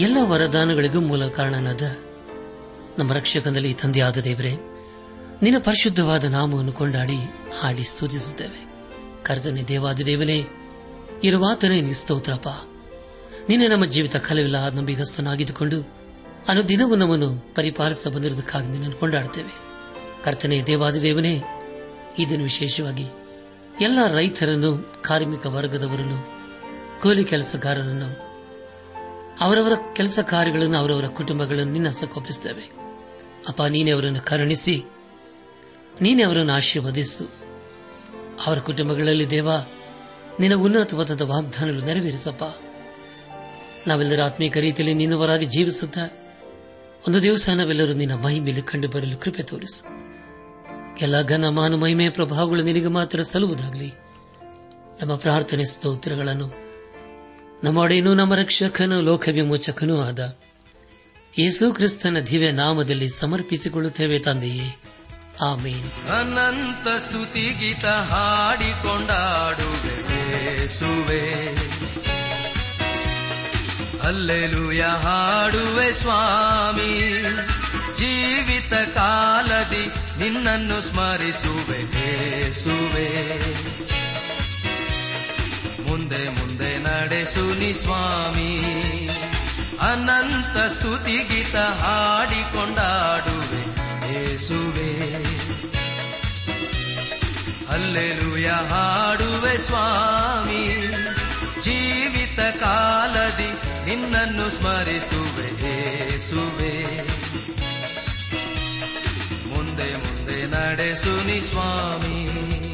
ಎಲ್ಲ ವರದಾನಗಳಿಗೂ ಮೂಲ ಕಾರಣನಾದ ನಮ್ಮ ರಕ್ಷಕನಲ್ಲಿ ತಂದೆಯಾದ ದೇವರೇ, ನಿನ್ನ ಪರಿಶುದ್ಧವಾದ ನಾಮವನ್ನು ಕೊಂಡಾಡಿ ಹಾಡಿ ಸ್ತುತಿಸುತ್ತೇವೆ. ಕರ್ತನೆ ದೇವಾದ ದೇವನೇ, ಇರುವಾತನೇ ನಿಸ್ತೋತ್ರಪ್ಪ ಸ್ತೋತ್ರಪ್ಪ. ನಿನ್ನೆ ನಮ್ಮ ಜೀವಿತ ಕಲವಿಲ್ಲ ನಂಬಿಗಸ್ತನಾಗಿದ್ದುಕೊಂಡು ಅನುದಿನವೂ ನಮ್ಮನ್ನು ಪರಿಪಾಲಿಸ ಬಂದಿರುವುದಕ್ಕಾಗಿ ನಿನ್ನನ್ನು ಕೊಂಡಾಡುತ್ತೇವೆ. ಕರ್ತನೆ ದೇವಾದ ದೇವನೇ ಇದನ್ನು ವಿಶೇಷವಾಗಿ ಎಲ್ಲ ರೈತರನ್ನು, ಕಾರ್ಮಿಕ ವರ್ಗದವರನ್ನು, ಕೂಲಿ ಕೆಲಸಗಾರರನ್ನು ಅವರವರ ಕೆಲಸ ಕಾರ್ಯಗಳನ್ನು, ಅವರವರ ಕುಟುಂಬಗಳನ್ನು ನಿನ್ನ ಸಕೋಪಿಸುತ್ತೇವೆ ಅಪ್ಪ, ನೀನೇ ಅವರನ್ನು ಕರುಣಿಸಿ, ನೀನೇ ಅವರನ್ನು ಆಶೀರ್ವದಿಸು. ಅವರ ಕುಟುಂಬಗಳಲ್ಲಿ ದೇವ, ನಿನ್ನ ಉನ್ನತವಾದ ವಾಗ್ದಾನಗಳು ನೆರವೇರಿಸಪ್ಪ. ನಾವೆಲ್ಲರೂ ಆತ್ಮೀಕ ರೀತಿಯಲ್ಲಿ ನಿನ್ನವರಾಗಿ ಜೀವಿಸುತ್ತಾ ಒಂದು ದಿವಸ ನಾವೆಲ್ಲರೂ ನಿನ್ನ ಮಹಿಮೆಯಲ್ಲಿ ಕಂಡು ಬರಲು ಕೃಪೆ ತೋರಿಸು. ಎಲ್ಲ ಘನ ಮಾನು ಮಹಿಮೆಯ ಪ್ರಭಾವಗಳು ನಿನಗೆ ಮಾತ್ರ ಸಲ್ಲುವುದಾಗಲಿ. ನಮ್ಮ ಪ್ರಾರ್ಥನೆ ಸ್ತೋತ್ರಗಳನ್ನು ನಮ್ಮೊಡೆಯನು ನಮ್ಮ ರಕ್ಷಕನು ಲೋಕ ವಿಮೋಚಕನೂ ಆದ. ಯೇಸು ಕ್ರಿಸ್ತನ ದಿವ್ಯ ನಾಮದಲ್ಲಿ ಸಮರ್ಪಿಸಿಕೊಳ್ಳುತ್ತೇವೆ ತಂದೆಯೇ. ಆಮೇನ್. ಅನಂತ ಸ್ತುತಿ ಗೀತ ಹಾಡಿಕೊಂಡಾಡುವೆ ಅಲ್ಲೆಲುಯ ಹಾಡುವೆ ಸ್ವಾಮಿ. ಜೀವಿತ ಕಾಲದಿ ನಿನ್ನನ್ನು ಸ್ಮರಿಸುವೆ ಮುಂದೆ ಮುಂದೆ ನಡೆಸು ಸ್ವಾಮಿ. ಅನಂತ ಸ್ತುತಿ ಗೀತ ಹಾಡಿಕೊಂಡಾಡುವೆ ಯೇಸುವೆ ಅಲ್ಲೆಲುಯ ಹಾಡುವೆ ಸ್ವಾಮಿ. ಜೀವಿತ ಕಾಲದಿ ನಿನ್ನನ್ನು ಸ್ಮರಿಸುವೆ ಯೇಸುವೆ ಮುಂದೆ ಮುಂದೆ ನಡೆಸು ಸ್ವಾಮಿ.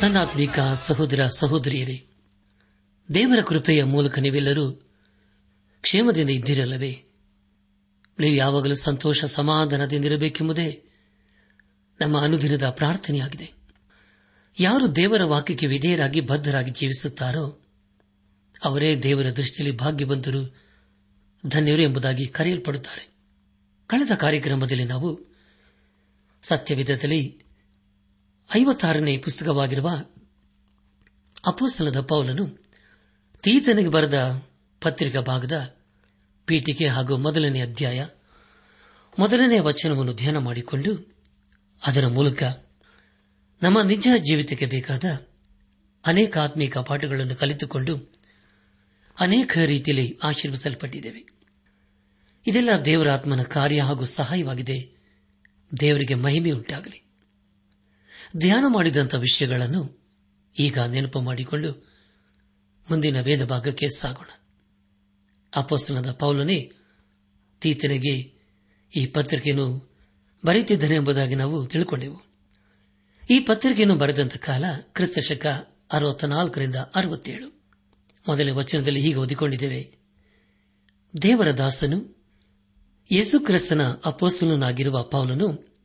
ನನ್ನಾತ್ಮೀಕ ಸಹೋದರ ಸಹೋದರಿಯರೇ, ದೇವರ ಕೃಪೆಯ ಮೂಲಕ ನೀವೆಲ್ಲರೂ ಕ್ಷೇಮದಿಂದ ಇದ್ದಿರಲ್ಲವೇ? ನೀವು ಯಾವಾಗಲೂ ಸಂತೋಷ ಸಮಾಧಾನದಿಂದಿರಬೇಕೆಂಬುದೇ ನಮ್ಮ ಅನುದಿನದ ಪ್ರಾರ್ಥನೆಯಾಗಿದೆ. ಯಾರು ದೇವರ ವಾಕ್ಯಕ್ಕೆ ವಿಧೇಯರಾಗಿ ಬದ್ಧರಾಗಿ ಜೀವಿಸುತ್ತಾರೋ, ಅವರೇ ದೇವರ ದೃಷ್ಟಿಯಲ್ಲಿ ಭಾಗ್ಯವಂತರು, ಧನ್ಯರು ಎಂಬುದಾಗಿ ಕರೆಯಲ್ಪಡುತ್ತಾರೆ. ಕಳೆದ ಕಾರ್ಯಕ್ರಮದಲ್ಲಿ ನಾವು ಸತ್ಯವಿಧದಲ್ಲಿ ಐವತ್ತಾರನೇ ಪುಸ್ತಕವಾಗಿರುವ ಅಪೋಸ್ತಲದ ಪೌಲನು ತೀತನಿಗೆ ಬರೆದ ಪತ್ರಿಕಾ ಭಾಗದ ಪೀಠಿಕೆ ಹಾಗೂ ಮೊದಲನೇ ಅಧ್ಯಾಯ ಮೊದಲನೇ ವಚನವನ್ನು ಧ್ಯಾನ ಮಾಡಿಕೊಂಡು ಅದರ ಮೂಲಕ ನಮ್ಮ ನಿಜ ಜೀವಿತಕ್ಕೆ ಬೇಕಾದ ಅನೇಕ ಆತ್ಮೀಕ ಪಾಠಗಳನ್ನು ಕಲಿತುಕೊಂಡು ಅನೇಕ ರೀತಿಯಲ್ಲಿ ಆಶೀರ್ವಿಸಲ್ಪಟ್ಟಿದ್ದೇವೆ ಇದೆಲ್ಲ ದೇವರ ಆತ್ಮನ ಕಾರ್ಯ ಹಾಗೂ ಸಹಾಯವಾಗಿದೆ. ದೇವರಿಗೆ ಮಹಿಮೆ ಉಂಟಾಗಲಿ ಧ್ಯಾನ ಮಾಡಿದಂಥ ವಿಷಯಗಳನ್ನು ಈಗ ನೆನಪು ಮಾಡಿಕೊಂಡು ಮುಂದಿನ ವೇದ ಭಾಗಕ್ಕೆ ಸಾಗೋಣ. ಅಪಸ್ತನದ ಪೌಲನೇ, ತೀತನಿಗೆ ಈ ಪತ್ರಿಕೆಯನ್ನು ಬರೆಯುತ್ತಿದ್ದನೆ ಎಂಬುದಾಗಿ ನಾವು ತಿಳ್ಕೊಂಡೆವು. ಈ ಪತ್ರಿಕೆಯನ್ನು ಬರೆದಂತ ಕಾಲ ಕ್ರಿಸ್ತ ಶಕ ಅರವತ್ನಾಲ್ಕರಿಂದ ಅರವತ್ತೇಳು. ಮೊದಲ ವಚನದಲ್ಲಿ ಹೀಗೆ ಓದಿಕೊಂಡಿದ್ದೇವೆ. ದೇವರ ದಾಸನು, ಯೇಸು ಕ್ರಿಸ್ತನ ಅಪೋಸ್ತನಾಗಿರುವ ಪೌಲನು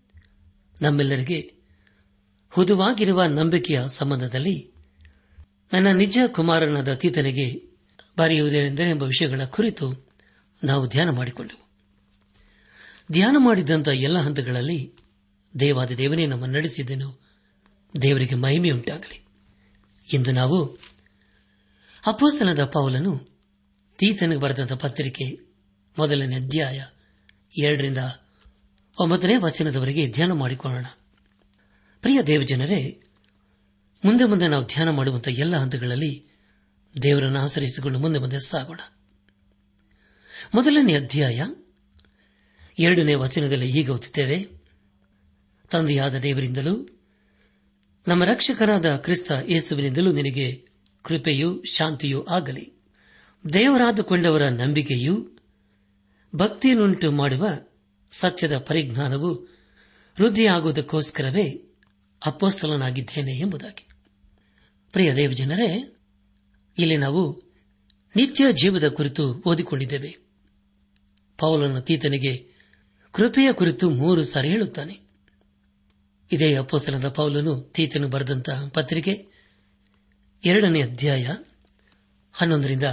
ನಮ್ಮೆಲ್ಲರಿಗೆ ಹುದುವಾಗಿರುವ ನಂಬಿಕೆಯ ಸಂಬಂಧದಲ್ಲಿ ನನ್ನ ನಿಜ ಕುಮಾರನಾದ ತೀತನಿಗೆ ಬರೆಯುವುದೇನೆಂದರೆ ಎಂಬ ವಿಷಯಗಳ ಕುರಿತು ನಾವು ಧ್ಯಾನ ಮಾಡಿಕೊಂಡೆವು. ಧ್ಯಾನ ಮಾಡಿದ್ದಂಥ ಎಲ್ಲ ಹಂತಗಳಲ್ಲಿ ದೇವಾದ ದೇವನೇ ನಮ್ಮ ನಡೆಸಿದ್ದೇನು ದೇವರಿಗೆ ಮಹಿಮೆಯುಂಟಾಗಲಿ. ಇಂದು ನಾವು ಅಪೋಸನದ ಪೌಲನು ತೀತನಿಗೆ ಬರೆದಂತಹ ಪತ್ರಿಕೆ ಮೊದಲನೇ ಅಧ್ಯಾಯ ಎರಡರಿಂದ ಒಂಬತ್ತನೇ ವಚನದವರೆಗೆ ಧ್ಯಾನ ಮಾಡಿಕೊಳ್ಳೋಣ. ಪ್ರಿಯ ದೇವಜನರೇ, ಮುಂದೆ ಮುಂದೆ ನಾವು ಧ್ಯಾನ ಮಾಡುವಂತಹ ಎಲ್ಲ ಹಂತಗಳಲ್ಲಿ ದೇವರನ್ನು ಆಚರಿಸಿಕೊಂಡು ಮುಂದೆ ಮುಂದೆ ಸಾಗೋಣ. ಮೊದಲನೇ ಅಧ್ಯಾಯ ಎರಡನೇ ವಚನದಲ್ಲಿ ಈಗ ಓದುತ್ತೇವೆ. ತಂದೆಯಾದ ದೇವರಿಂದಲೂ ನಮ್ಮ ರಕ್ಷಕರಾದ ಕ್ರಿಸ್ತ ಯೇಸುವಿನಿಂದಲೂ ನಿನಗೆ ಕೃಪೆಯೂ ಶಾಂತಿಯೂ ಆಗಲಿ. ದೇವರಾದುಕೊಂಡವರ ನಂಬಿಕೆಯೂ ಭಕ್ತಿಯನ್ನುಂಟು ಮಾಡುವ ಸತ್ಯದ ಪರಿಜ್ಞಾನವು ವೃದ್ಧಿಯಾಗುವುದಕ್ಕೋಸ್ಕರವೇ ಅಪ್ಪೋಸ್ತಲನಾಗಿದ್ದೇನೆ ಎಂಬುದಾಗಿ. ಪ್ರಿಯ ದೇವಜನರೇ ಇಲ್ಲಿ ನಾವು ನಿತ್ಯ ಜೀವದ ಕುರಿತು ಓದಿಕೊಂಡಿದ್ದೇವೆ. ಪೌಲನ ತೀತನಿಗೆ ಕೃಪೆಯ ಕುರಿತು ಮೂರು ಸಾರಿ ಹೇಳುತ್ತಾನೆ. ಇದೇ ಅಪ್ಪೋಸ್ತಲದ ಪೌಲನು ತೀತನು ಬರೆದಂತಹ ಪತ್ರಿಕೆ ಎರಡನೇ ಅಧ್ಯಾಯ ಹನ್ನೊಂದರಿಂದ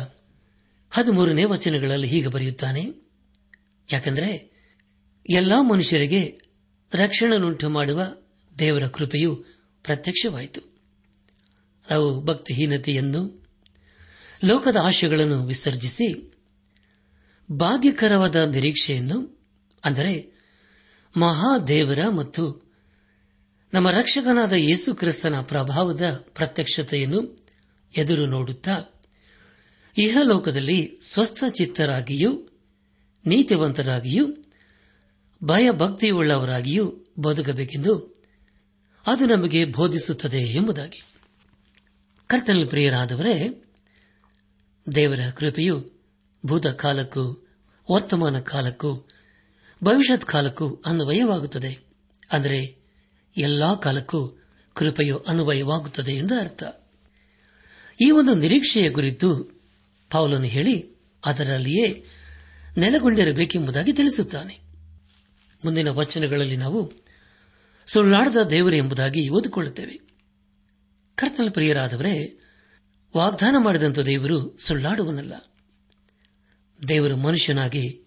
ಹದಿಮೂರನೇ ವಚನಗಳಲ್ಲಿ ಹೀಗೆ ಬರೆಯುತ್ತಾನೆ. ಯಾಕೆಂದರೆ ಎಲ್ಲಾ ಮನುಷ್ಯರಿಗೆ ರಕ್ಷಣೆಯನ್ನುಂಟು ಮಾಡುವ ದೇವರ ಕೃಪೆಯು ಪ್ರತ್ಯಕ್ಷವಾಯಿತು. ನಾವು ಭಕ್ತಿಹೀನತೆಯನ್ನು, ಲೋಕದ ಆಶೆಗಳನ್ನು ವಿಸರ್ಜಿಸಿ, ಭಾಗ್ಯಕರವಾದ ನಿರೀಕ್ಷೆಯನ್ನು, ಅಂದರೆ ಮಹಾದೇವರ ಮತ್ತು ನಮ್ಮ ರಕ್ಷಕನಾದ ಯೇಸು ಕ್ರಿಸ್ತನ ಪ್ರಭಾವದ ಪ್ರತ್ಯಕ್ಷತೆಯನ್ನು ಎದುರು ನೋಡುತ್ತಾ, ಇಹಲೋಕದಲ್ಲಿ ಸ್ವಸ್ಥ ಚಿತ್ತರಾಗಿಯೂ ನೀತಿವಂತರಾಗಿಯೂ, ಭಯಭಕ್ತಿಯುಳ್ಳವರಾಗಿಯೂ ಬದುಕಬೇಕೆಂದು ಅದು ನಮಗೆ ಬೋಧಿಸುತ್ತದೆ ಎಂಬುದಾಗಿ. ಕರ್ತನಲ್ಲಿ ಪ್ರಿಯರಾದವರೇ, ದೇವರ ಕೃಪೆಯು ಭೂತ ಕಾಲಕ್ಕೂ, ವರ್ತಮಾನ ಕಾಲಕ್ಕೂ ಭವಿಷ್ಯತ್ ಕಾಲಕ್ಕೂ ಅನ್ವಯವಾಗುತ್ತದೆ. ಅಂದರೆ, ಎಲ್ಲಾ ಕಾಲಕ್ಕೂ ಕೃಪೆಯು ಅನ್ವಯವಾಗುತ್ತದೆ ಎಂದು ಅರ್ಥ. ಈ ಒಂದು ನಿರೀಕ್ಷೆಯ ಕುರಿತು ಪೌಲನು ಹೇಳಿ, ಅದರಲ್ಲಿಯೇ ನೆಲೆಗೊಂಡಿರಬೇಕೆಂಬುದಾಗಿ ತಿಳಿಸುತ್ತಾನೆ. ಮುಂದಿನ ವಚನಗಳಲ್ಲಿ ನಾವು ಸುಳ್ಳಾಡದ ದೇವರು ಎಂಬುದಾಗಿ ಓದಿಕೊಳ್ಳುತ್ತೇವೆ. ಕರ್ತನ ಪ್ರಿಯರಾದವರೇ, ವಾಗ್ದಾನ ಮಾಡಿದಂಥ ದೇವರು ಸುಳ್ಳಾಡುವನಲ್ಲ. ದೇವರು ಮನುಷ್ಯನಾಗಿ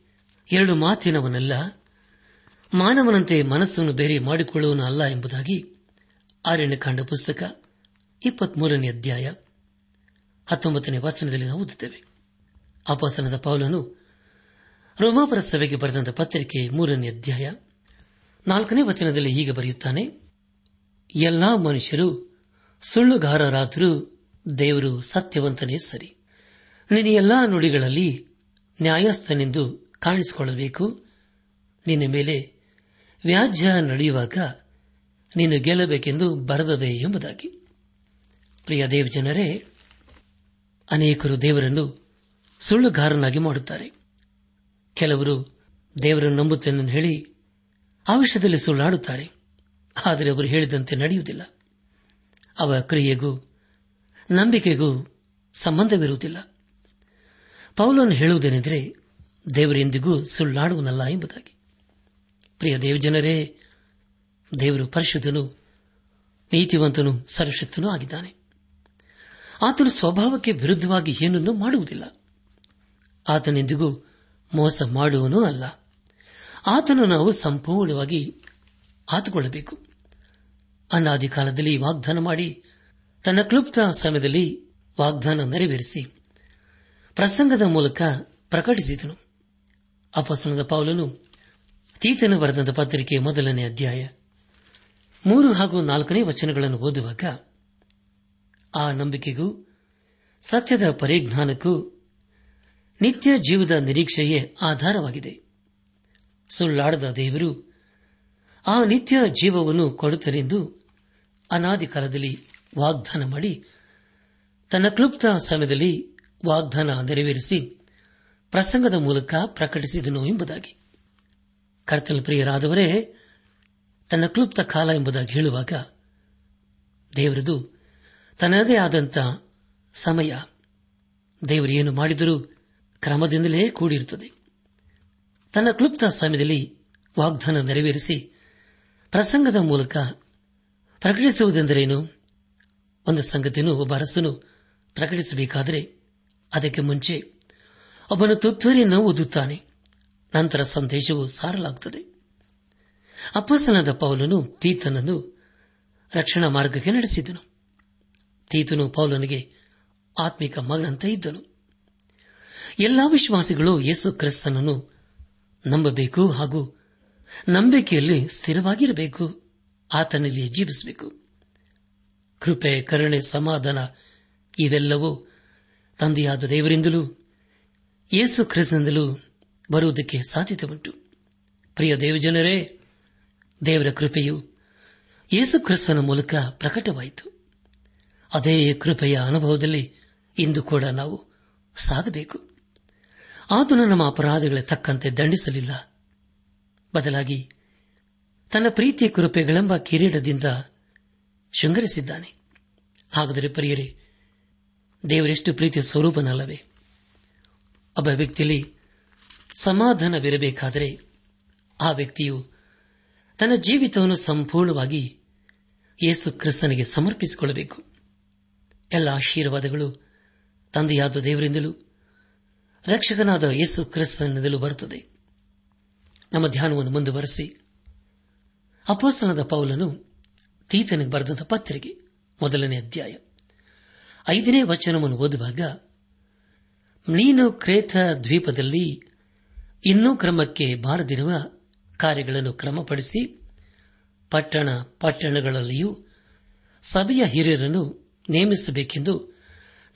ಎರಡು ಮಾತಿನವನಲ್ಲ, ಮಾನವನಂತೆ ಮನಸ್ಸನ್ನು ಬೇರೆ ಮಾಡಿಕೊಳ್ಳುವನು ಅಲ್ಲ ಎಂಬುದಾಗಿ ಆರಣ್ಯಕಾಂಡ ಪುಸ್ತಕ, ಇಪ್ಪತ್ಮೂರನೇ ಅಧ್ಯಾಯ, ಹತ್ತೊಂಬತ್ತನೇ ವಚನದಲ್ಲಿ ನಾವು ಓದುತ್ತೇವೆ. ಅಪಾಸನದ ಪೌಲನು ರೋಮಾಪರ ಸಭೆಗೆ ಬರೆದಂತಹ ಪತ್ರಿಕೆ ಮೂರನೇ ಅಧ್ಯಾಯ ನಾಲ್ಕನೇ ವಚನದಲ್ಲಿ ಹೀಗೆ ಬರೆಯುತ್ತಾನೆ, ಎಲ್ಲಾ ಮನುಷ್ಯರು ಸುಳ್ಳುಗಾರರಾದರೂ ದೇವರು ಸತ್ಯವಂತನೇ ಸರಿ. ನಿನ್ನ ಎಲ್ಲಾ ನುಡಿಗಳಲ್ಲಿ ನ್ಯಾಯಸ್ಥನೆಂದು ಕಾಣಿಸಿಕೊಳ್ಳಬೇಕು. ನಿನ್ನ ಮೇಲೆ ವ್ಯಾಜ್ಯ ನಡೆಯುವಾಗ ನೀನು ಗೆಲ್ಲಬೇಕೆಂದು ಬರೆದದೆ ಎಂಬುದಾಗಿ. ಪ್ರಿಯ ದೇವ್ ಜನರೇ ಅನೇಕರು ದೇವರನ್ನು ಸುಳ್ಳುಗಾರನಾಗಿ ಮಾಡುತ್ತಾರೆ. ಕೆಲವರು ದೇವರನ್ನು ನಂಬುತ್ತೇನೆ ಹೇಳಿ ಆ ವಿಷಯದಲ್ಲಿ ಸುಳ್ಳಾಡುತ್ತಾರೆ. ಆದರೆ ಅವರು ಹೇಳಿದಂತೆ ನಡೆಯುವುದಿಲ್ಲ. ಅವರ ಕ್ರಿಯೆಗೂ, ನಂಬಿಕೆಗೂ ಸಂಬಂಧವಿರುವುದಿಲ್ಲ. ಪೌಲನ್ನು ಹೇಳುವುದೇನೆಂದರೆ ದೇವರೆಂದಿಗೂ ಸುಳ್ಳಾಡುವನಲ್ಲ ಎಂಬುದಾಗಿ. ಪ್ರಿಯ ದೇವಜನರೇ, ದೇವರು ಪರಿಶುದ್ಧನು, ನೀತಿವಂತನು, ಸರ್ವಶಕ್ತನೂ ಆಗಿದ್ದಾನೆ. ಆತನು ಸ್ವಭಾವಕ್ಕೆ ವಿರುದ್ಧವಾಗಿ ಏನನ್ನೂ ಮಾಡುವುದಿಲ್ಲ. ಆತನೆಂದಿಗೂ ಮೋಸ ಮಾಡುವನೂ ಅಲ್ಲ. ಆತನು ನಾವು ಸಂಪೂರ್ಣವಾಗಿ ಆತುಕೊಳ್ಳಬೇಕು. ಅನಾದಿ ಕಾಲದಲ್ಲಿ ವಾಗ್ದಾನ ಮಾಡಿ, ತನ್ನ ಕ್ಲುಪ್ತ ಸಮಯದಲ್ಲಿ ವಾಗ್ದಾನ ನೆರವೇರಿಸಿ, ಪ್ರಸಂಗದ ಮೂಲಕ ಪ್ರಕಟಿಸಿದನು. ಅಪಸನದ ಪೌಲನು ತೀತನ ಬರೆದಂತ ಪತ್ರಿಕೆ ಮೊದಲನೇ ಅಧ್ಯಾಯ ಮೂರು ಹಾಗೂ ನಾಲ್ಕನೇ ವಚನಗಳನ್ನು ಓದುವಾಗ, ಆ ನಂಬಿಕೆಗೂ, ಸತ್ಯದ ಪರಿಜ್ಞಾನಕ್ಕೂ ನಿತ್ಯ ಜೀವದ ನಿರೀಕ್ಷೆಯೇ ಆಧಾರವಾಗಿದೆ. ಸುಳ್ಳಾಡದ ದೇವರು ಆ ನಿತ್ಯ ಜೀವವನ್ನು ಕೊಡುತ್ತನೆಂದು ಅನಾದಿ ಕಾಲದಲ್ಲಿ ವಾಗ್ದಾನ ಮಾಡಿ ತನ್ನ ಕ್ಲುಪ್ತ ಸಮಯದಲ್ಲಿ ವಾಗ್ದಾನ ನೆರವೇರಿಸಿ ಪ್ರಸಂಗದ ಮೂಲಕ ಪ್ರಕಟಿಸಿದನು ಎಂಬುದಾಗಿ. ಕರ್ತನ ಪ್ರಿಯರಾದವರೇ, ತನ್ನ ಕ್ಲುಪ್ತ ಕಾಲ ಎಂಬುದಾಗಿ ಹೇಳುವಾಗ ದೇವರದು ತನ್ನದೇ ಆದಂಥ ಸಮಯ ದೇವರು ಏನು ಮಾಡಿದರೂ ಕ್ರಮದಿಂದಲೇ ಕೂಡಿರುತ್ತದೆ. ತನ್ನ ಕ್ಲುಪ್ತ ಸಮಯದಲ್ಲಿ ವಾಗ್ದಾನ ನೆರವೇರಿಸಿ ಪ್ರಸಂಗದ ಮೂಲಕ ಪ್ರಕಟಿಸುವುದೆಂದರೇನು? ಒಂದು ಸಂಗತಿಯನ್ನು ಒಬ್ಬ ಅರಸನು ಪ್ರಕಟಿಸಬೇಕಾದರೆ ಅದಕ್ಕೆ ಮುಂಚೆ ಒಬ್ಬನು ತುತ್ತೂರಿಯನ್ನು ಓದುತ್ತಾನೆ ನಂತರ ಸಂದೇಶವು ಸಾರಲಾಗುತ್ತದೆ. ಅಪ್ಪಸನಾದ ಪೌಲನು ತೀತನನ್ನು ರಕ್ಷಣಾ ಮಾರ್ಗಕ್ಕೆ ನಡೆಸಿದನು. ತೀತನು ಪೌಲನಿಗೆ ಆತ್ಮಿಕ ಮಗನಂತೆ ಇದ್ದನು. ಎಲ್ಲಾ ವಿಶ್ವಾಸಿಗಳು ಯೇಸು ಕ್ರಿಸ್ತನನ್ನು ನಂಬಬೇಕು ಹಾಗೂ ನಂಬಿಕೆಯಲ್ಲಿ ಸ್ಥಿರವಾಗಿರಬೇಕು. ಆತನಲ್ಲಿ ಜೀವಿಸಬೇಕು. ಕೃಪೆ, ಕರುಣೆ, ಸಮಾಧಾನ ಇವೆಲ್ಲವೂ ತಂದೆಯಾದ ದೇವರಿಂದಲೂ ಯೇಸು ಕ್ರಿಸ್ತನಿಂದಲೂ ಬರುವುದಕ್ಕೆ ಸಾಧ್ಯತೆ ಉಂಟು ಪ್ರಿಯ ದೇವಜನರೇ, ದೇವರ ಕೃಪೆಯು ಯೇಸು ಕ್ರಿಸ್ತನ ಮೂಲಕ ಪ್ರಕಟವಾಯಿತು. ಅದೇ ಕೃಪೆಯ ಅನುಭವದಲ್ಲಿ ಇಂದು ಕೂಡ ನಾವು ಸಾಗಬೇಕು. ಆತನು ನಮ್ಮ ಅಪರಾಧಗಳ ತಕ್ಕಂತೆ ದಂಡಿಸಲಿಲ್ಲ. ಬದಲಾಗಿ ತನ್ನ ಪ್ರೀತಿಯ ಕೃಪೆಗಳೆಂಬ ಕಿರೀಟದಿಂದ ಶೃಂಗರಿಸಿದ್ದಾನೆ. ಹಾಗಾದರೆ ಪ್ರಿಯರೇ, ದೇವರೆಷ್ಟು ಪ್ರೀತಿಯ ಸ್ವರೂಪನಲ್ಲವೇ? ಒಬ್ಬ ವ್ಯಕ್ತಿಯಲ್ಲಿ ಸಮಾಧಾನವಿರಬೇಕಾದರೆ ಆ ವ್ಯಕ್ತಿಯು ತನ್ನ ಜೀವಿತವನ್ನು ಸಂಪೂರ್ಣವಾಗಿ ಯೇಸು ಕ್ರಿಸ್ತನಿಗೆ ಸಮರ್ಪಿಸಿಕೊಳ್ಳಬೇಕು. ಎಲ್ಲ ಆಶೀರ್ವಾದಗಳು ತಂದೆಯಾದ ದೇವರಿಂದಲೂ ರಕ್ಷಕನಾದ ಯೇಸು ಕ್ರಿಸ್ತನಿಂದಲೂ ಬರುತ್ತದೆ. ನಮ್ಮ ಧ್ಯಾನವನ್ನು ಮುಂದುವರೆಸಿ. ಅಪೋಸ್ತನದ ಪೌಲನು ತೀತನಿಗೆ ಬರೆದ ಪತ್ರಿಕೆ, ಮೊದಲನೇ ಅಧ್ಯಾಯ. ಐದನೇ ವಚನವನ್ನು ಓದುವಾಗ, ನೀನು ಕ್ರೇತ ದ್ವೀಪದಲ್ಲಿ ಇನ್ನೂ ಕ್ರಮಕ್ಕೆ ಬಾರದಿರುವ ಕಾರ್ಯಗಳನ್ನು ಕ್ರಮಪಡಿಸಿ, ಪಟ್ಟಣ ಪಟ್ಟಣಗಳಲ್ಲಿಯೂ ಸಭೆಯ ಹಿರಿಯರನ್ನು ನೇಮಿಸಬೇಕೆಂದು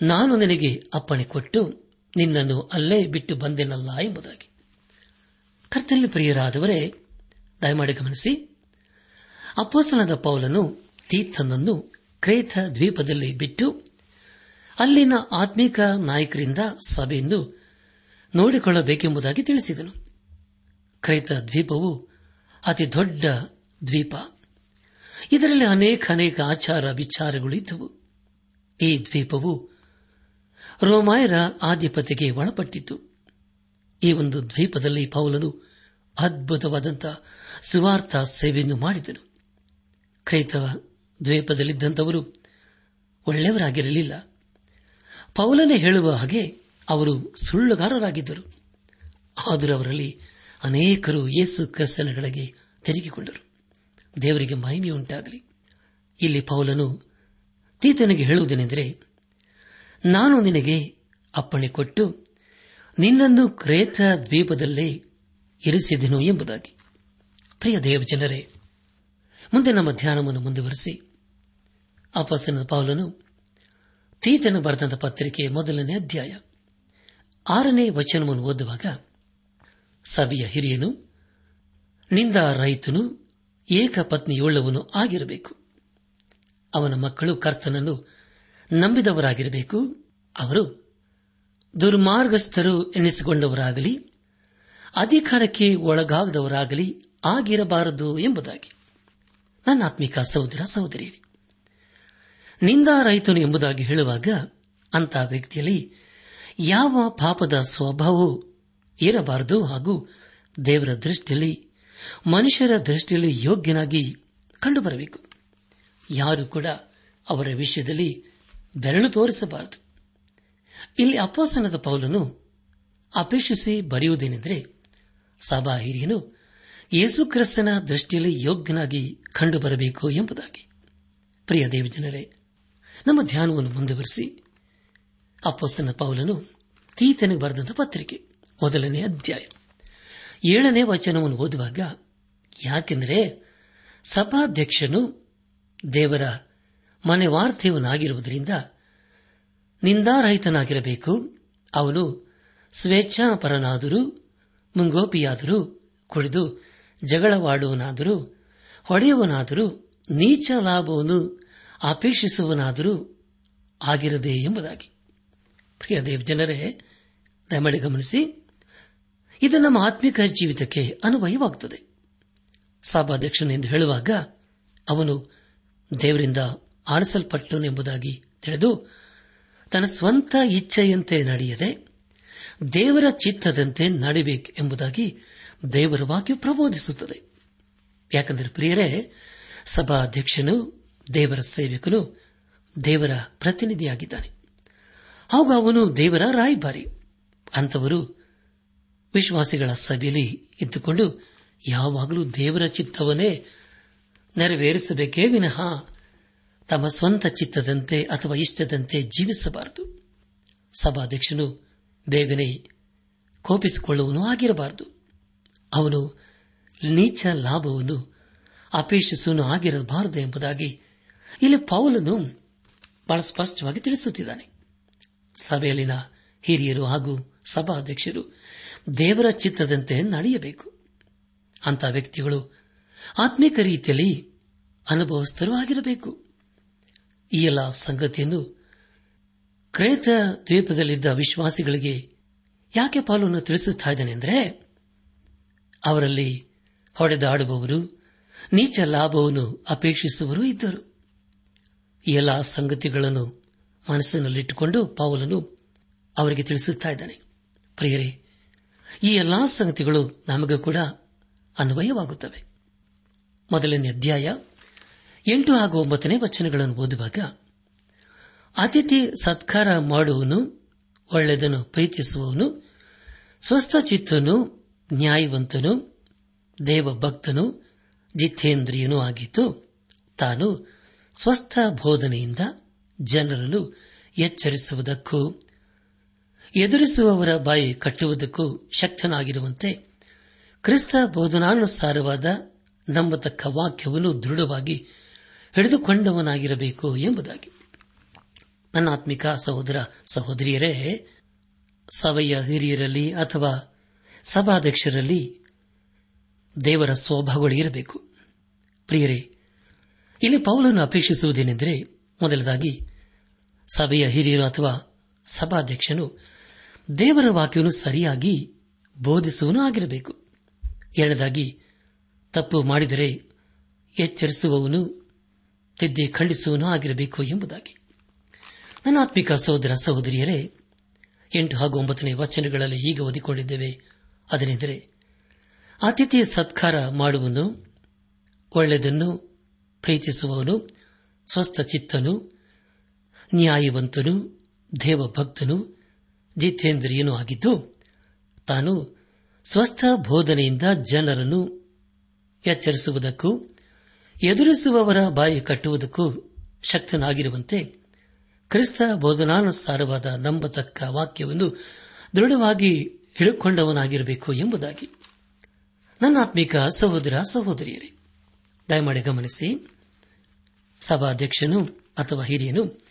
ನಾನು ನಿನಗೆ ಅಪ್ಪಣೆ ಕೊಟ್ಟು ನಿನ್ನನ್ನು ಅಲ್ಲೇ ಬಿಟ್ಟು ಬಂದೆನಲ್ಲ ಎಂಬುದಾಗಿ. ಕರ್ತನಲ್ಲಿ ಪ್ರಿಯರಾದವರೇ, ದಯಮಾಡಿ ಗಮನಿಸಿ. ಅಪ್ಪೋಸನದ ಪೌಲನು ತೀರ್ಥನನ್ನು ಕ್ರೇತ ದ್ವೀಪದಲ್ಲಿ ಬಿಟ್ಟು ಅಲ್ಲಿನ ಆತ್ಮೀಕ ನಾಯಕರಿಂದ ಸಭೆಯನ್ನು ನೋಡಿಕೊಳ್ಳಬೇಕೆಂಬುದಾಗಿ ತಿಳಿಸಿದನು. ಕ್ರೈತ ದ್ವೀಪವು ಅತಿ ದೊಡ್ಡ ದ್ವೀಪ. ಇದರಲ್ಲಿ ಅನೇಕ ಅನೇಕ ಆಚಾರ ವಿಚಾರಗಳು ಇದ್ದವು. ಈ ದ್ವೀಪವು ರೋಮಾಯರ ಆಧಿಪತ್ಯಕ್ಕೆ ಒಳಪಟ್ಟಿತು. ಈ ಒಂದು ದ್ವೀಪದಲ್ಲಿ ಪೌಲನು ಅದ್ಭುತವಾದಂಥ ಸುವಾರ್ಥ ಸೇವೆಯನ್ನು ಮಾಡಿದನು. ಕ್ರೈತ ದ್ವೀಪದಲ್ಲಿದ್ದಂಥವರು ಒಳ್ಳೆಯವರಾಗಿರಲಿಲ್ಲ. ಪೌಲನೇ ಹೇಳುವ ಹಾಗೆ ಅವರು ಸುಳ್ಳುಗಾರರಾಗಿದ್ದರು. ಆದರೂ ಅವರಲ್ಲಿ ಅನೇಕರು ಯೇಸು ಕ್ರಿಸ್ತನಗಳಿಗೆ ತೆರಿಗೆಕೊಂಡರು. ದೇವರಿಗೆ ಮಹಿಮೆಯುಂಟಾಗಲಿ. ಇಲ್ಲಿ ಪೌಲನು ತೀತನಿಗೆ ಹೇಳುವುದೇನೆಂದರೆ ನಾನು ನಿನಗೆ ಅಪ್ಪಣೆ ಕೊಟ್ಟು ನಿನ್ನನ್ನು ಕ್ರೇತ ದ್ವೀಪದಲ್ಲೇ ಇರಿಸಿದೆನು ಎಂಬುದಾಗಿ. ಪ್ರಿಯ ದೇವಜನರೇ, ಮುಂದೆ ನಮ್ಮ ಧ್ಯಾನವನ್ನು ಮುಂದುವರೆಸಿ. ಅಪಸನದ ಪೌಲನು ತೀತನ ಬರೆದಂತ ಪತ್ರಿಕೆ ಮೊದಲನೇ ಅಧ್ಯಾಯ ಆರನೇ ವಚನವನ್ನು ಓದುವಾಗ, ಸಭೆಯ ಹಿರಿಯನು, ನಿಂದ ರೈತನು ಏಕಪತ್ನಿಯುಳ್ಳವನು ಆಗಿರಬೇಕು. ಅವನ ಮಕ್ಕಳು ಕರ್ತನನ್ನು ನಂಬಿದವರಾಗಿರಬೇಕು. ಅವರು ದುರ್ಮಾರ್ಗಸ್ಥರು ಎನಿಸಿಕೊಂಡವರಾಗಲಿ, ಅಧಿಕಾರಕ್ಕೆ ಒಳಗಾಗದವರಾಗಲಿ ಆಗಿರಬಾರದು ಎಂಬುದಾಗಿ. ನನ್ನ ಆತ್ಮಿಕ ಸಹೋದರ, ಸಹೋದರಿಯರೇ ನಿಂದಾರಹಿತನು ಎಂಬುದಾಗಿ ಹೇಳುವಾಗ ಅಂತಹ ವ್ಯಕ್ತಿಯಲ್ಲಿ ಯಾವ ಪಾಪದ ಸ್ವಭಾವವು ಇರಬಾರದು ಹಾಗೂ ದೇವರ ದೃಷ್ಟಿಯಲ್ಲಿ, ಮನುಷ್ಯರ ದೃಷ್ಟಿಯಲ್ಲಿ ಯೋಗ್ಯನಾಗಿ ಕಂಡುಬರಬೇಕು. ಯಾರು ಕೂಡ ಅವರ ವಿಷಯದಲ್ಲಿ ಬೆರಳು ತೋರಿಸಬಾರದು. ಇಲ್ಲಿ ಅಪೋಸನದ ಪೌಲನು ಅಪೇಕ್ಷಿಸಿ ಬರೆಯುವುದೇನೆಂದರೆ ಸಭಾ ಹಿರಿಯನು ಯೇಸುಕ್ರಿಸ್ತನ ದೃಷ್ಟಿಯಲ್ಲಿ ಯೋಗ್ಯನಾಗಿ ಕಂಡುಬರಬೇಕು ಎಂಬುದಾಗಿ. ಪ್ರಿಯ ದೇವಜನರೇ, ನಮ್ಮ ಧ್ಯಾನವನ್ನು ಮುಂದುವರೆಸಿ ಅಪ್ಪೋಸನ ಪೌಲನು ತೀತನಿಗೆ ಬರೆದಂತ ಪತ್ರಿಕೆ, ಮೊದಲನೇ ಅಧ್ಯಾಯ, ಏಳನೇ ವಚನವನ್ನು ಓದುವಾಗ, ಯಾಕೆಂದರೆ ಸಭಾಧ್ಯಕ್ಷನು ದೇವರ ಮನೆವಾರ್ಥಿಯವನಾಗಿರುವುದರಿಂದ ನಿಂದಾರಹಿತನಾಗಿರಬೇಕು. ಅವನು ಸ್ವೇಚ್ಛಾಪರನಾದರೂ, ಮುಂಗೋಪಿಯಾದರೂ, ಕುಳಿದು ಜಗಳವಾಡುವನಾದರೂ ಹೊಡೆಯುವನಾದರೂ ನೀಚ ಲಾಭವನ್ನು ಅಪೇಕ್ಷಿಸುವನಾದರೂ ಆಗಿರದೆ ಎಂಬುದಾಗಿ. ಪ್ರಿಯ ದೇವ್ ಜನರೇ ದಯಮಾಡಿ ಗಮನಿಸಿ, ಇದು ನಮ್ಮ ಆತ್ಮಿಕ ಜೀವಿತಕ್ಕೆ ಅನ್ವಯವಾಗುತ್ತದೆ. ಸಭಾಧ್ಯಕ್ಷನೆಂದು ಹೇಳುವಾಗ ಅವನು ದೇವರಿಂದ ಆರಿಸಲ್ಪಟ್ಟನು ಎಂಬುದಾಗಿ ತಿಳಿದು ತನ್ನ ಸ್ವಂತ ಇಚ್ಛೆಯಂತೆ ನಡೆಯದೆ ದೇವರ ಚಿತ್ತದಂತೆ ನಡೆಯಬೇಕು ಎಂಬುದಾಗಿ ದೇವರ ವಾಕ್ಯ ಪ್ರಬೋಧಿಸುತ್ತದೆ. ಯಾಕೆಂದರೆ ಪ್ರಿಯರೇ, ಸಭಾಧ್ಯಕ್ಷನು, ದೇವರ ಸೇವಕನು ದೇವರ ಪ್ರತಿನಿಧಿಯಾಗಿದ್ದಾನೆ. ಹಾಗೂ ಅವನು ದೇವರ ರಾಯಭಾರಿ. ಅಂತವರು ವಿಶ್ವಾಸಿಗಳ ಸಭೆಯಲ್ಲಿ ಇದ್ದುಕೊಂಡು ಯಾವಾಗಲೂ ದೇವರ ಚಿತ್ತವನ್ನೇ ನೆರವೇರಿಸಬೇಕೇ ವಿನಃ ತಮ್ಮ ಸ್ವಂತ ಚಿತ್ತದಂತೆ ಅಥವಾ ಇಷ್ಟದಂತೆ ಜೀವಿಸಬಾರದು. ಸಭಾಧ್ಯಕ್ಷನು ಬೇಗನೆ ಕೋಪಿಸಿಕೊಳ್ಳುವನು ಆಗಿರಬಾರದು. ಅವನು ನೀಚ ಲಾಭವನ್ನು ಅಪೇಕ್ಷಿಸುವನು ಆಗಿರಬಾರದು ಎಂಬುದಾಗಿ ಇಲ್ಲಿ ಪೌಲನು ಬಹಳ ಸ್ಪಷ್ಟವಾಗಿ ತಿಳಿಸುತ್ತಿದ್ದಾನೆ. ಸಭೆಯಲ್ಲಿನ ಹಿರಿಯರು ಹಾಗೂ ಸಭಾಧ್ಯಕ್ಷರು ದೇವರ ಚಿತ್ತದಂತೆ ನಡೆಯಬೇಕು. ಅಂತ ವ್ಯಕ್ತಿಗಳು ಆತ್ಮೀಕ ರೀತಿಯಲ್ಲಿ ಅನುಭವಸ್ಥರು ಆಗಿರಬೇಕು. ಈ ಎಲ್ಲ ಸಂಗತಿಯನ್ನು ಕ್ರೇತ ದ್ವೀಪದಲ್ಲಿದ್ದ ವಿಶ್ವಾಸಿಗಳಿಗೆ ಯಾಕೆ ಪಾಲನ್ನು ತಿಳಿಸುತ್ತಿದ್ದಾನೆಂದರೆ ಅವರಲ್ಲಿ ಹೊಡೆದಾಡುವವರು ನೀಚ ಲಾಭವನ್ನು ಅಪೇಕ್ಷಿಸುವರು ಇದ್ದರು. ಈ ಎಲ್ಲ ಸಂಗತಿಗಳನ್ನು ಮನಸ್ಸಿನಲ್ಲಿಟ್ಟುಕೊಂಡು ಪಾವಲನ್ನು ಅವರಿಗೆ ತಿಳಿಸುತ್ತಾ ಇದ್ದಾನೆ. ಪ್ರಿಯರೇ, ಈ ಎಲ್ಲಾ ಸಂಗತಿಗಳು ನಮಗೂ ಕೂಡ ಅನ್ವಯವಾಗುತ್ತವೆ. ಮೊದಲನೇ ಅಧ್ಯಾಯ ಎಂಟು ಹಾಗೂ ಒಂಬತ್ತನೇ ವಚನಗಳನ್ನು ಓದುವಾಗ ಅತಿಥಿ ಸತ್ಕಾರ ಮಾಡುವನು ಒಳ್ಳೆಯದನ್ನು ಪ್ರೀತಿಸುವವನು, ಸ್ವಸ್ಥ ಚಿತ್ತನು ನ್ಯಾಯವಂತನು ದೇವಭಕ್ತನು ಜಿತೇಂದ್ರಿಯನೂ ಆಗಿದ್ದು, ತಾನು ಸ್ವಸ್ಥ ಬೋಧನೆಯಿಂದ ಜನರನ್ನು ಎಚ್ಚರಿಸುವುದಕ್ಕೂ, ಎದುರಿಸುವವರ ಬಾಯಿ ಕಟ್ಟುವುದಕ್ಕೂ ಶಕ್ತನಾಗಿರುವಂತೆ ಕ್ರಿಸ್ತ ಬೋಧನಾನುಸಾರವಾದ ನಂಬತಕ್ಕ ವಾಕ್ಯವನ್ನು ದೃಢವಾಗಿ ಹಿಡಿದುಕೊಂಡವನಾಗಿರಬೇಕು ಎಂಬುದಾಗಿ. ನನ್ನ ಆತ್ಮಿಕ ಸಹೋದರ ಸಹೋದರಿಯರೇ, ಸಭೆಯ ಹಿರಿಯರಲ್ಲಿ ಅಥವಾ ಸಭಾಧ್ಯಕ್ಷರಲ್ಲಿ ದೇವರ ಸ್ವಭಾವಗಳು ಇರಬೇಕು. ಪ್ರಿಯರೇ, ಇಲ್ಲಿ ಪೌಲನ್ನು ಅಪೇಕ್ಷಿಸುವುದೇನೆಂದರೆ ಮೊದಲದಾಗಿ ಸಭೆಯ ಹಿರಿಯರು ಅಥವಾ ಸಭಾಧ್ಯಕ್ಷನು ದೇವರ ವಾಕ್ಯವನ್ನು ಸರಿಯಾಗಿ ಬೋಧಿಸುವನು ಆಗಿರಬೇಕು. ಎರಡನೇದಾಗಿ, ತಪ್ಪು ಮಾಡಿದರೆ ಎಚ್ಚರಿಸುವವನು ತಿದ್ದಿ ಖಂಡಿಸುವನು ಆಗಿರಬೇಕು ಎಂಬುದಾಗಿ. ನನ್ನ ಆತ್ಮಿಕ ಸಹೋದರ ಸಹೋದರಿಯರೇ, ಎಂಟು ಹಾಗೂ ಒಂಬತ್ತನೇ ವಚನಗಳಲ್ಲಿ ಈಗ ಓದಿಕೊಂಡಿದ್ದೇವೆ. ಅದನೆಂದರೆ ಅತಿಥಿಯ ಸತ್ಕಾರ ಮಾಡುವನು, ಒಳ್ಳೆಯದನ್ನು ಪ್ರೀತಿಸುವವನು, ಸ್ವಸ್ಥ ಚಿತ್ತನು, ನ್ಯಾಯವಂತನು, ದೇವಭಕ್ತನು, ಜಿತೇಂದ್ರಿಯನೂ ಆಗಿದ್ದು, ತಾನು ಸ್ವಸ್ಥ ಬೋಧನೆಯಿಂದ ಜನರನ್ನು ಎಚ್ಚರಿಸುವುದಕ್ಕೂ ಎದುರಿಸುವವರ ಬಾಯಿ ಕಟ್ಟುವುದಕ್ಕೂ ಶಕ್ತನಾಗಿರುವಂತೆ ಕ್ರಿಸ್ತ ಬೋಧನಾನುಸಾರವಾದ ನಂಬತಕ್ಕ ವಾಕ್ಯವನ್ನು ದೃಢವಾಗಿ ಹಿಡಿಕೊಂಡವನಾಗಿರಬೇಕು ಎಂಬುದಾಗಿ. ನನ್ನ ಆತ್ಮಿಕ ಸಹೋದರ, ಸಹೋದರಿಯರೇ, ದಯಮಾಡಿ ಗಮನಿಸಿ, ಸಭಾಧ್ಯಕ್ಷನು ಅಥವಾ ಹಿರಿಯನು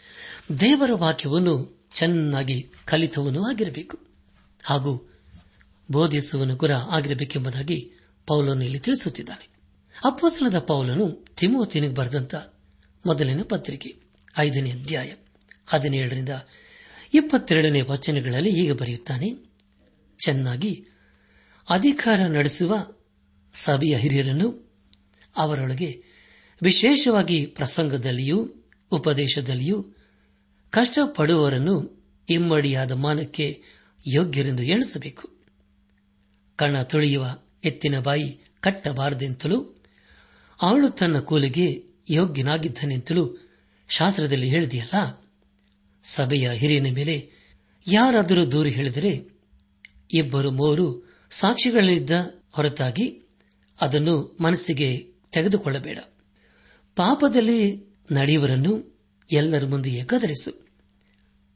ದೇವರ ವಾಕ್ಯವನ್ನು ಚೆನ್ನಾಗಿ ಕಲಿತವನು ಆಗಿರಬೇಕು ಹಾಗೂ ಬೋಧಿಸುವನು ಕೂಡ ಆಗಿರಬೇಕೆಂಬುದಾಗಿ ಪೌಲನು ಇಲ್ಲಿ ತಿಳಿಸುತ್ತಿದ್ದಾನೆ. ಅಪ್ಪೋಸಲದ ಪೌಲನು ತಿಮೋತಿನಿಗೆ ಬರೆದಂತ ಮೊದಲನೇ ಪತ್ರಿಕೆ, ಐದನೇ ಅಧ್ಯಾಯ, ಹದಿನೇಳರಿಂದ ಇಪ್ಪತ್ತೆರಡನೇ ವಚನಗಳಲ್ಲಿ ಹೀಗೆ ಬರೆಯುತ್ತಾನೆ, ಚೆನ್ನಾಗಿ ಅಧಿಕಾರ ನಡೆಸುವ ಸಭೆಯ ಹಿರಿಯರನ್ನು ಅವರೊಳಗೆ ವಿಶೇಷವಾಗಿ ಪ್ರಸಂಗದಲ್ಲಿಯೂ ಉಪದೇಶದಲ್ಲಿಯೂ ಕಷ್ಟಪಡುವವರನ್ನು ಇಮ್ಮಡಿಯಾದ ಮಾನಕ್ಕೆ ಯೋಗ್ಯರೆಂದು ಎಣಿಸಬೇಕು. ಕಣ ತುಳಿಯುವ ಎತ್ತಿನ ಬಾಯಿ ಕಟ್ಟಬಾರದೆಂತಲೂ ಅವಳು ತನ್ನ ಕೂಲಿಗೆ ಯೋಗ್ಯನಾಗಿದ್ದನೆಂತಲೂ ಶಾಸ್ತ್ರದಲ್ಲಿ ಹೇಳಿದೆಯಲ್ಲ? ಸಭೆಯ ಹಿರಿಯನ ಮೇಲೆ ಯಾರಾದರೂ ದೂರು ಹೇಳಿದರೆ ಇಬ್ಬರು ಮೂವರು ಸಾಕ್ಷಿಗಳಿದ್ದ ಹೊರತಾಗಿ ಅದನ್ನು ಮನಸ್ಸಿಗೆ ತೆಗೆದುಕೊಳ್ಳಬೇಡ. ಪಾಪದಲ್ಲಿ ನಡೆಯುವರನ್ನು ಎಲ್ಲರ ಮುಂದೆಯೇ ಕದರಿಸು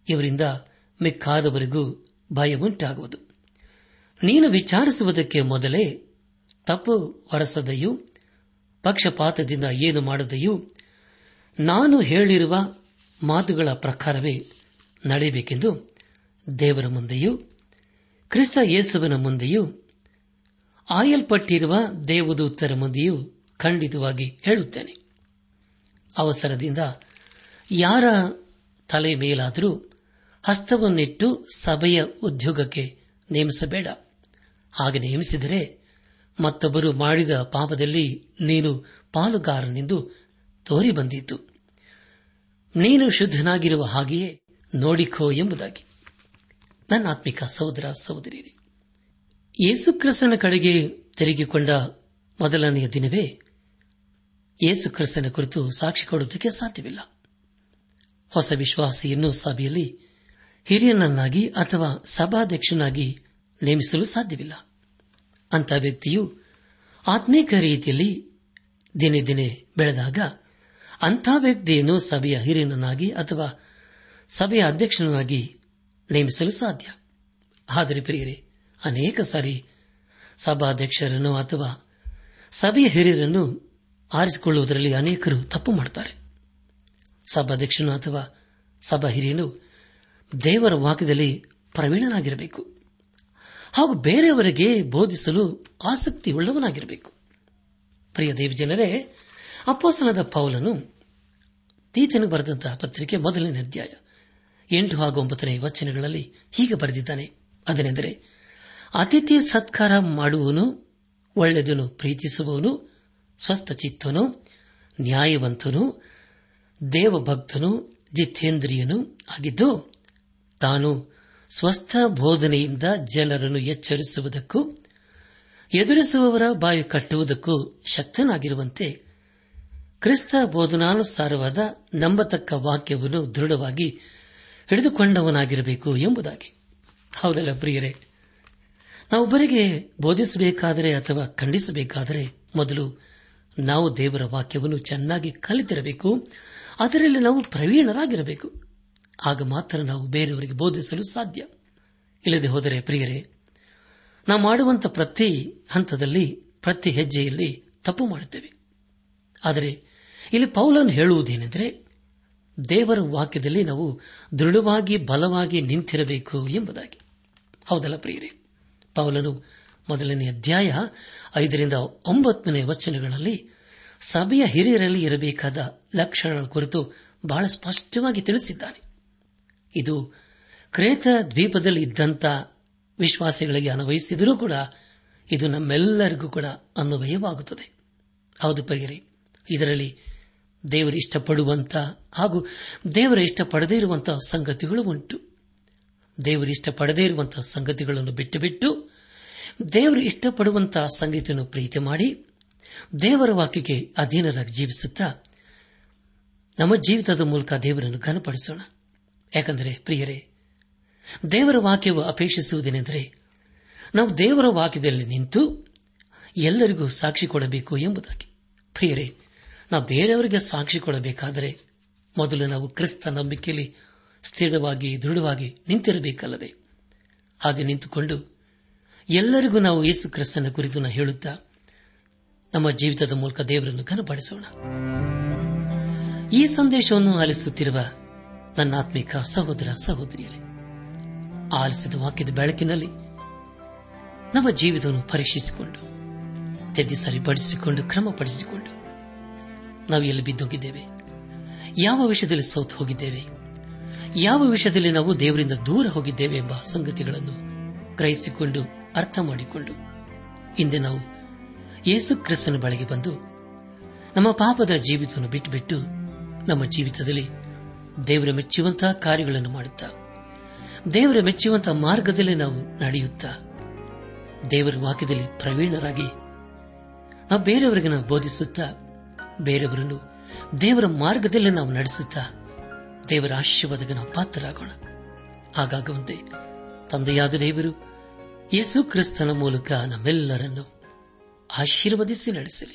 ಇವರಿಂದ ಮಿಕ್ಕಾದವರಿಗೂ ಭಯ ಉಂಟಾಗುವುದು. ನೀನು ವಿಚಾರಿಸುವುದಕ್ಕೆ ಮೊದಲೇ ತಪ್ಪು ಹೊರಸದೆಯೂ ಪಕ್ಷಪಾತದಿಂದ ಏನು ಮಾಡದೆಯೂ, ನಾನು ಹೇಳಿರುವ ಮಾತುಗಳ ಪ್ರಕಾರವೇ ನಡೆಯಬೇಕೆಂದು ದೇವರ ಮುಂದೆಯೂ, ಕ್ರಿಸ್ತ ಯೇಸುವಿನ ಮುಂದೆಯೂ, ಆಯಲ್ಪಟ್ಟಿರುವ ದೇವದೂತರ ಮುಂದೆಯೂ ಖಂಡಿತವಾಗಿ ಹೇಳುತ್ತೇನೆ. ಅವಸರದಿಂದ ಯಾರ ತಲೆ ಮೇಲಾದರೂ ಹಸ್ತವನ್ನಿಟ್ಟು ಸಭೆಯ ಉದ್ಯೋಗಕ್ಕೆ ನೇಮಿಸಬೇಡ. ಹಾಗೆ ನೇಮಿಸಿದರೆ ಮತ್ತೊಬ್ಬರು ಮಾಡಿದ ಪಾಪದಲ್ಲಿ ನೀನು ಪಾಲುಗಾರನೆಂದು ತೋರಿ ಬಂದಿತ್ತು ನೀನು ಶುದ್ಧನಾಗಿರುವ ಹಾಗೆಯೇ ನೋಡಿಕೋ ಎಂಬುದಾಗಿ. ನನ್ನ ಆತ್ಮಿಕ ಸಹೋದರ ಸಹೋದರಿಯರೇ ಯೇಸುಕ್ರಿಸ್ತನ ಕಡೆಗೆ ತಿರುಗಿಕೊಂಡ ಮೊದಲನೆಯ ದಿನವೇ ಯೇಸುಕ್ರಿಸ್ತನ ಕುರಿತು ಸಾಕ್ಷಿ ಕೊಡುವುದಕ್ಕೆ ಸಾಧ್ಯವಿಲ್ಲ. ಹೊಸ ವಿಶ್ವಾಸಿಯನ್ನು ಸಭೆಯಲ್ಲಿ ಹಿರಿಯನನ್ನಾಗಿ ಅಥವಾ ಸಭಾಧ್ಯಕ್ಷನಾಗಿ ನೇಮಿಸಲು ಸಾಧ್ಯವಿಲ್ಲ. ಅಂತ ವ್ಯಕ್ತಿಯು ಆತ್ಮೀಕ ರೀತಿಯಲ್ಲಿ ದಿನೇ ದಿನೇ ಬೆಳೆದಾಗ ಅಂಥ ವ್ಯಕ್ತಿಯನ್ನು ಸಭೆಯ ಹಿರಿಯನನ್ನಾಗಿ ಅಥವಾ ಸಭೆಯ ಅಧ್ಯಕ್ಷನಾಗಿ ನೇಮಿಸಲು ಸಾಧ್ಯ. ಆದರೆ ಪ್ರಿಯರೇ, ಅನೇಕ ಸಾರಿ ಸಭಾಧ್ಯಕ್ಷರನ್ನು ಅಥವಾ ಸಭೆಯ ಹಿರಿಯರನ್ನು ಆರಿಸಿಕೊಳ್ಳುವುದರಲ್ಲಿ ಅನೇಕರು ತಪ್ಪು ಮಾಡುತ್ತಾರೆ. ಸಭಾಧ್ಯಕ್ಷನು ಅಥವಾ ಸಭಾ ಹಿರಿಯನು ದೇವರ ವಾಕ್ಯದಲ್ಲಿ ಪ್ರವೀಣನಾಗಿರಬೇಕು. ಹಾಗೂ ಬೇರೆಯವರಿಗೆ ಬೋಧಿಸಲು ಆಸಕ್ತಿ ಉಳ್ಳವನಾಗಿರಬೇಕು ಪ್ರಿಯ ದೇವಜನರೇ ಅಪ್ಪೋಸನದ ಪೌಲನು ತೀತನು ಬರೆದಂತಹ ಪತ್ರಿಕೆ ಮೊದಲನೇ ಅಧ್ಯಾಯ, ಎಂಟು ಹಾಗೂ ಒಂಬತ್ತನೇ ವಚನಗಳಲ್ಲಿ ಹೀಗೆ ಬರೆದಿದ್ದಾನೆ. ಅದನೆಂದರೆ, ಅತಿಥಿ ಸತ್ಕಾರ ಮಾಡುವನು ಒಳ್ಳೆಯದನ್ನು ಪ್ರೀತಿಸುವವನು ಸ್ವಸ್ಥಚಿತ್ತನು ನ್ಯಾಯವಂತನು, ದೇವಭಕ್ತನು, ಜಿತೇಂದ್ರಿಯನು ಆಗಿದ್ದು, ತಾನು ಸ್ವಸ್ಥ ಬೋಧನೆಯಿಂದ ಜನರನ್ನು ಎಚ್ಚರಿಸುವುದಕ್ಕೂ, ಎದುರಿಸುವವರ ಬಾಯಿ ಕಟ್ಟುವುದಕ್ಕೂ ಶಕ್ತನಾಗಿರುವಂತೆ ಕ್ರಿಸ್ತ ಬೋಧನಾನುಸಾರವಾದ ನಂಬತಕ್ಕ ವಾಕ್ಯವನ್ನು ದೃಢವಾಗಿ ಹಿಡಿದುಕೊಂಡವನಾಗಿರಬೇಕು ಎಂಬುದಾಗಿ. ಹೌದಲ್ಲ ಪ್ರಿಯರೇ? ನಾವೊಬ್ಬರಿಗೆ ಬೋಧಿಸಬೇಕಾದರೆ ಅಥವಾ ಖಂಡಿಸಬೇಕಾದರೆ ಮೊದಲು ನಾವು ದೇವರ ವಾಕ್ಯವನ್ನು ಚೆನ್ನಾಗಿ ಕಲಿತಿರಬೇಕು, ಅದರಲ್ಲಿ ನಾವು ಪ್ರವೀಣರಾಗಿರಬೇಕು. ಆಗ ಮಾತ್ರ ನಾವು ಬೇರೆಯವರಿಗೆ ಬೋಧಿಸಲು ಸಾಧ್ಯ. ಇಲ್ಲದೆ ಹೋದರೆ ಪ್ರಿಯರೇ, ನಾವು ಮಾಡುವಂತ ಪ್ರತಿ ಹಂತದಲ್ಲಿ, ಪ್ರತಿ ಹೆಜ್ಜೆಯಲ್ಲಿ ತಪ್ಪು ಮಾಡುತ್ತೇವೆ. ಆದರೆ ಇಲ್ಲಿ ಪೌಲನ್ ಹೇಳುವುದೇನೆಂದರೆ, ದೇವರ ವಾಕ್ಯದಲ್ಲಿ ನಾವು ದೃಢವಾಗಿ, ಬಲವಾಗಿ ನಿಂತಿರಬೇಕು ಎಂಬುದಾಗಿ. ಹೌದಲ್ಲ ಪ್ರಿಯರೇ, ಪೌಲನು ಮೊದಲನೇ ಅಧ್ಯಾಯ ಐದರಿಂದ ಒಂಬತ್ತನೇ ವಚನಗಳಲ್ಲಿ ಸಭೆಯ ಹಿರಿಯರಲ್ಲಿ ಇರಬೇಕಾದ ಲಕ್ಷಣಗಳ ಕುರಿತು ಬಹಳ ಸ್ಪಷ್ಟವಾಗಿ ತಿಳಿಸಿದ್ದಾನೆ. ಇದು ಕ್ರೇತ ದ್ವೀಪದಲ್ಲಿ ಇದ್ದಂಥ ವಿಶ್ವಾಸಿಗಳಿಗೆ ಅನ್ವಯಿಸಿದರೂ ಕೂಡ ಇದು ನಮ್ಮೆಲ್ಲರಿಗೂ ಕೂಡ ಅನ್ವಯವಾಗುತ್ತದೆ. ಹೌದು ಪ್ರಿಯರಿ, ಇದರಲ್ಲಿ ದೇವರು ಇಷ್ಟಪಡುವಂತ ಹಾಗೂ ದೇವರ ಇಷ್ಟಪಡದೇ ಇರುವಂತಹ ಸಂಗತಿಗಳು ಉಂಟು. ದೇವರು ಇಷ್ಟಪಡದೇ ಇರುವಂತಹ ಸಂಗತಿಗಳನ್ನು ಬಿಟ್ಟು ಬಿಟ್ಟು ದೇವರು ಇಷ್ಟಪಡುವಂತಹ ಸಂಗತಿಯನ್ನು ಪ್ರೀತಿ ಮಾಡಿ ದೇವರ ವಾಕ್ಯಕ್ಕೆ ಅಧೀನರಾಗಿ ಜೀವಿಸುತ್ತಾ ನಮ್ಮ ಜೀವಿತದ ಮೂಲಕ ದೇವರನ್ನು ಘನಪಡಿಸೋಣ. ಯಾಕಂದರೆ, ಪ್ರಿಯರೇ, ದೇವರ ವಾಕ್ಯವು ಅಪೇಕ್ಷಿಸುವುದೇನೆಂದರೆ, ನಾವು ದೇವರ ವಾಕ್ಯದಲ್ಲಿ ನಿಂತು ಎಲ್ಲರಿಗೂ ಸಾಕ್ಷಿ ಕೊಡಬೇಕು ಎಂಬುದಾಗಿ. ಪ್ರಿಯರೇ, ನಾವು ಬೇರೆಯವರಿಗೆ ಸಾಕ್ಷಿ ಕೊಡಬೇಕಾದರೆ ಮೊದಲು ನಾವು ಕ್ರಿಸ್ತ ನಂಬಿಕೆಯಲ್ಲಿ ಸ್ಥಿರವಾಗಿ, ದೃಢವಾಗಿ ನಿಂತಿರಬೇಕಲ್ಲವೇ? ಹಾಗೆ ನಿಂತುಕೊಂಡು ಎಲ್ಲರಿಗೂ ನಾವು ಯೇಸು ಕ್ರಿಸ್ತನ ಕುರಿತು ಹೇಳುತ್ತಾ, ನಮ್ಮ ಜೀವಿತದ ಮೂಲಕ ದೇವರನ್ನು ಘನಪಡಿಸೋಣ. ಈ ಸಂದೇಶವನ್ನು ಆಲಿಸುತ್ತಿರುವ ನನ್ನ ಆತ್ಮಿಕ ಸಹೋದರ ಸಹೋದರಿಯರೇ, ಆಲಿಸಿದ ವಾಕ್ಯದ ಬೆಳಕಿನಲ್ಲಿ ನಮ್ಮ ಜೀವಿತವನ್ನು ಪರೀಕ್ಷಿಸಿಕೊಂಡು ತೆದ್ದಿ ಸರಿಪಡಿಸಿಕೊಂಡು, ಕ್ರಮಪಡಿಸಿಕೊಂಡು ನಾವು ಎಲ್ಲಿ ಬಿದ್ದೋಗಿದ್ದೇವೆ? ಯಾವ ವಿಷಯದಲ್ಲಿ ಸೌತ್ ಹೋಗಿದ್ದೇವೆ? ಯಾವ ವಿಷಯದಲ್ಲಿ ನಾವು ದೇವರಿಂದ ದೂರ ಹೋಗಿದ್ದೇವೆ ಎಂಬ ಸಂಗತಿಗಳನ್ನು ಗ್ರಹಿಸಿಕೊಂಡು, ಅರ್ಥ ಮಾಡಿಕೊಂಡು ಹಿಂದೆ ನಾವು ಯೇಸು ಕ್ರಿಸ್ತನ ಬಳಿಗೆ ಬಂದು ನಮ್ಮ ಪಾಪದ ಜೀವಿತವನ್ನು ಬಿಟ್ಟುಬಿಟ್ಟು ನಮ್ಮ ಜೀವಿತದಲ್ಲಿ ದೇವರ ಮೆಚ್ಚುವಂತಹ ಕಾರ್ಯಗಳನ್ನು ಮಾಡುತ್ತಾ, ದೇವರ ಮೆಚ್ಚುವಂತಹ ಮಾರ್ಗದಲ್ಲಿ ನಾವು ನಡೆಯುತ್ತಾ, ದೇವರ ವಾಕ್ಯದಲ್ಲಿ ಪ್ರವೀಣರಾಗಿ ನಾವು ಬೇರೆಯವರಿಗೆ ನಾವು ಬೋಧಿಸುತ್ತಾ, ಬೇರೆಯವರನ್ನು ದೇವರ ಮಾರ್ಗದಲ್ಲಿ ನಾವು ನಡೆಸುತ್ತಾ, ದೇವರ ಆಶೀರ್ವಾದಕ್ಕೆ ನಾವು ಪಾತ್ರರಾಗೋಣ. ಹಾಗಾಗುವಂತೆ ತಂದೆಯಾದ ದೇವರು ಯೇಸು ಕ್ರಿಸ್ತನ ಮೂಲಕ ನಮ್ಮೆಲ್ಲರನ್ನು ಆಶೀರ್ವದಿಸಿ ನಡೆಸಲಿ.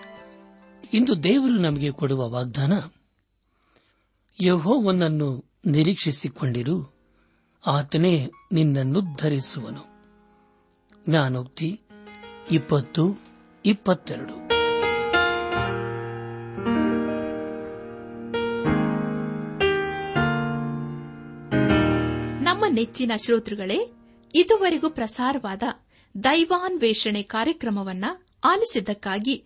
ಇಂದು ದೇವರು ನಮಗೆ ಕೊಡುವ ವಾಗ್ದಾನ, ಯಹೋವನನ್ನು ನಿರೀಕ್ಷಿಸಿಕೊಂಡಿರು, ಆತನೇ ನಿನ್ನನ್ನು ಧರಿಸುವನು. ಜ್ಞಾನೋಕ್ತಿ ಇಪ್ಪತ್ತು, ಇಪ್ಪತ್ತೆರಡು. ನಮ್ಮ ನೆಚ್ಚಿನ ಶ್ರೋತೃಗಳೇ, ಇದುವರೆಗೂ ಪ್ರಸಾರವಾದ ದೈವಾನ್ವೇಷಣೆ ಕಾರ್ಯಕ್ರಮವನ್ನ ಆಲಿಸಿದ್ದಕ್ಕಾಗಿ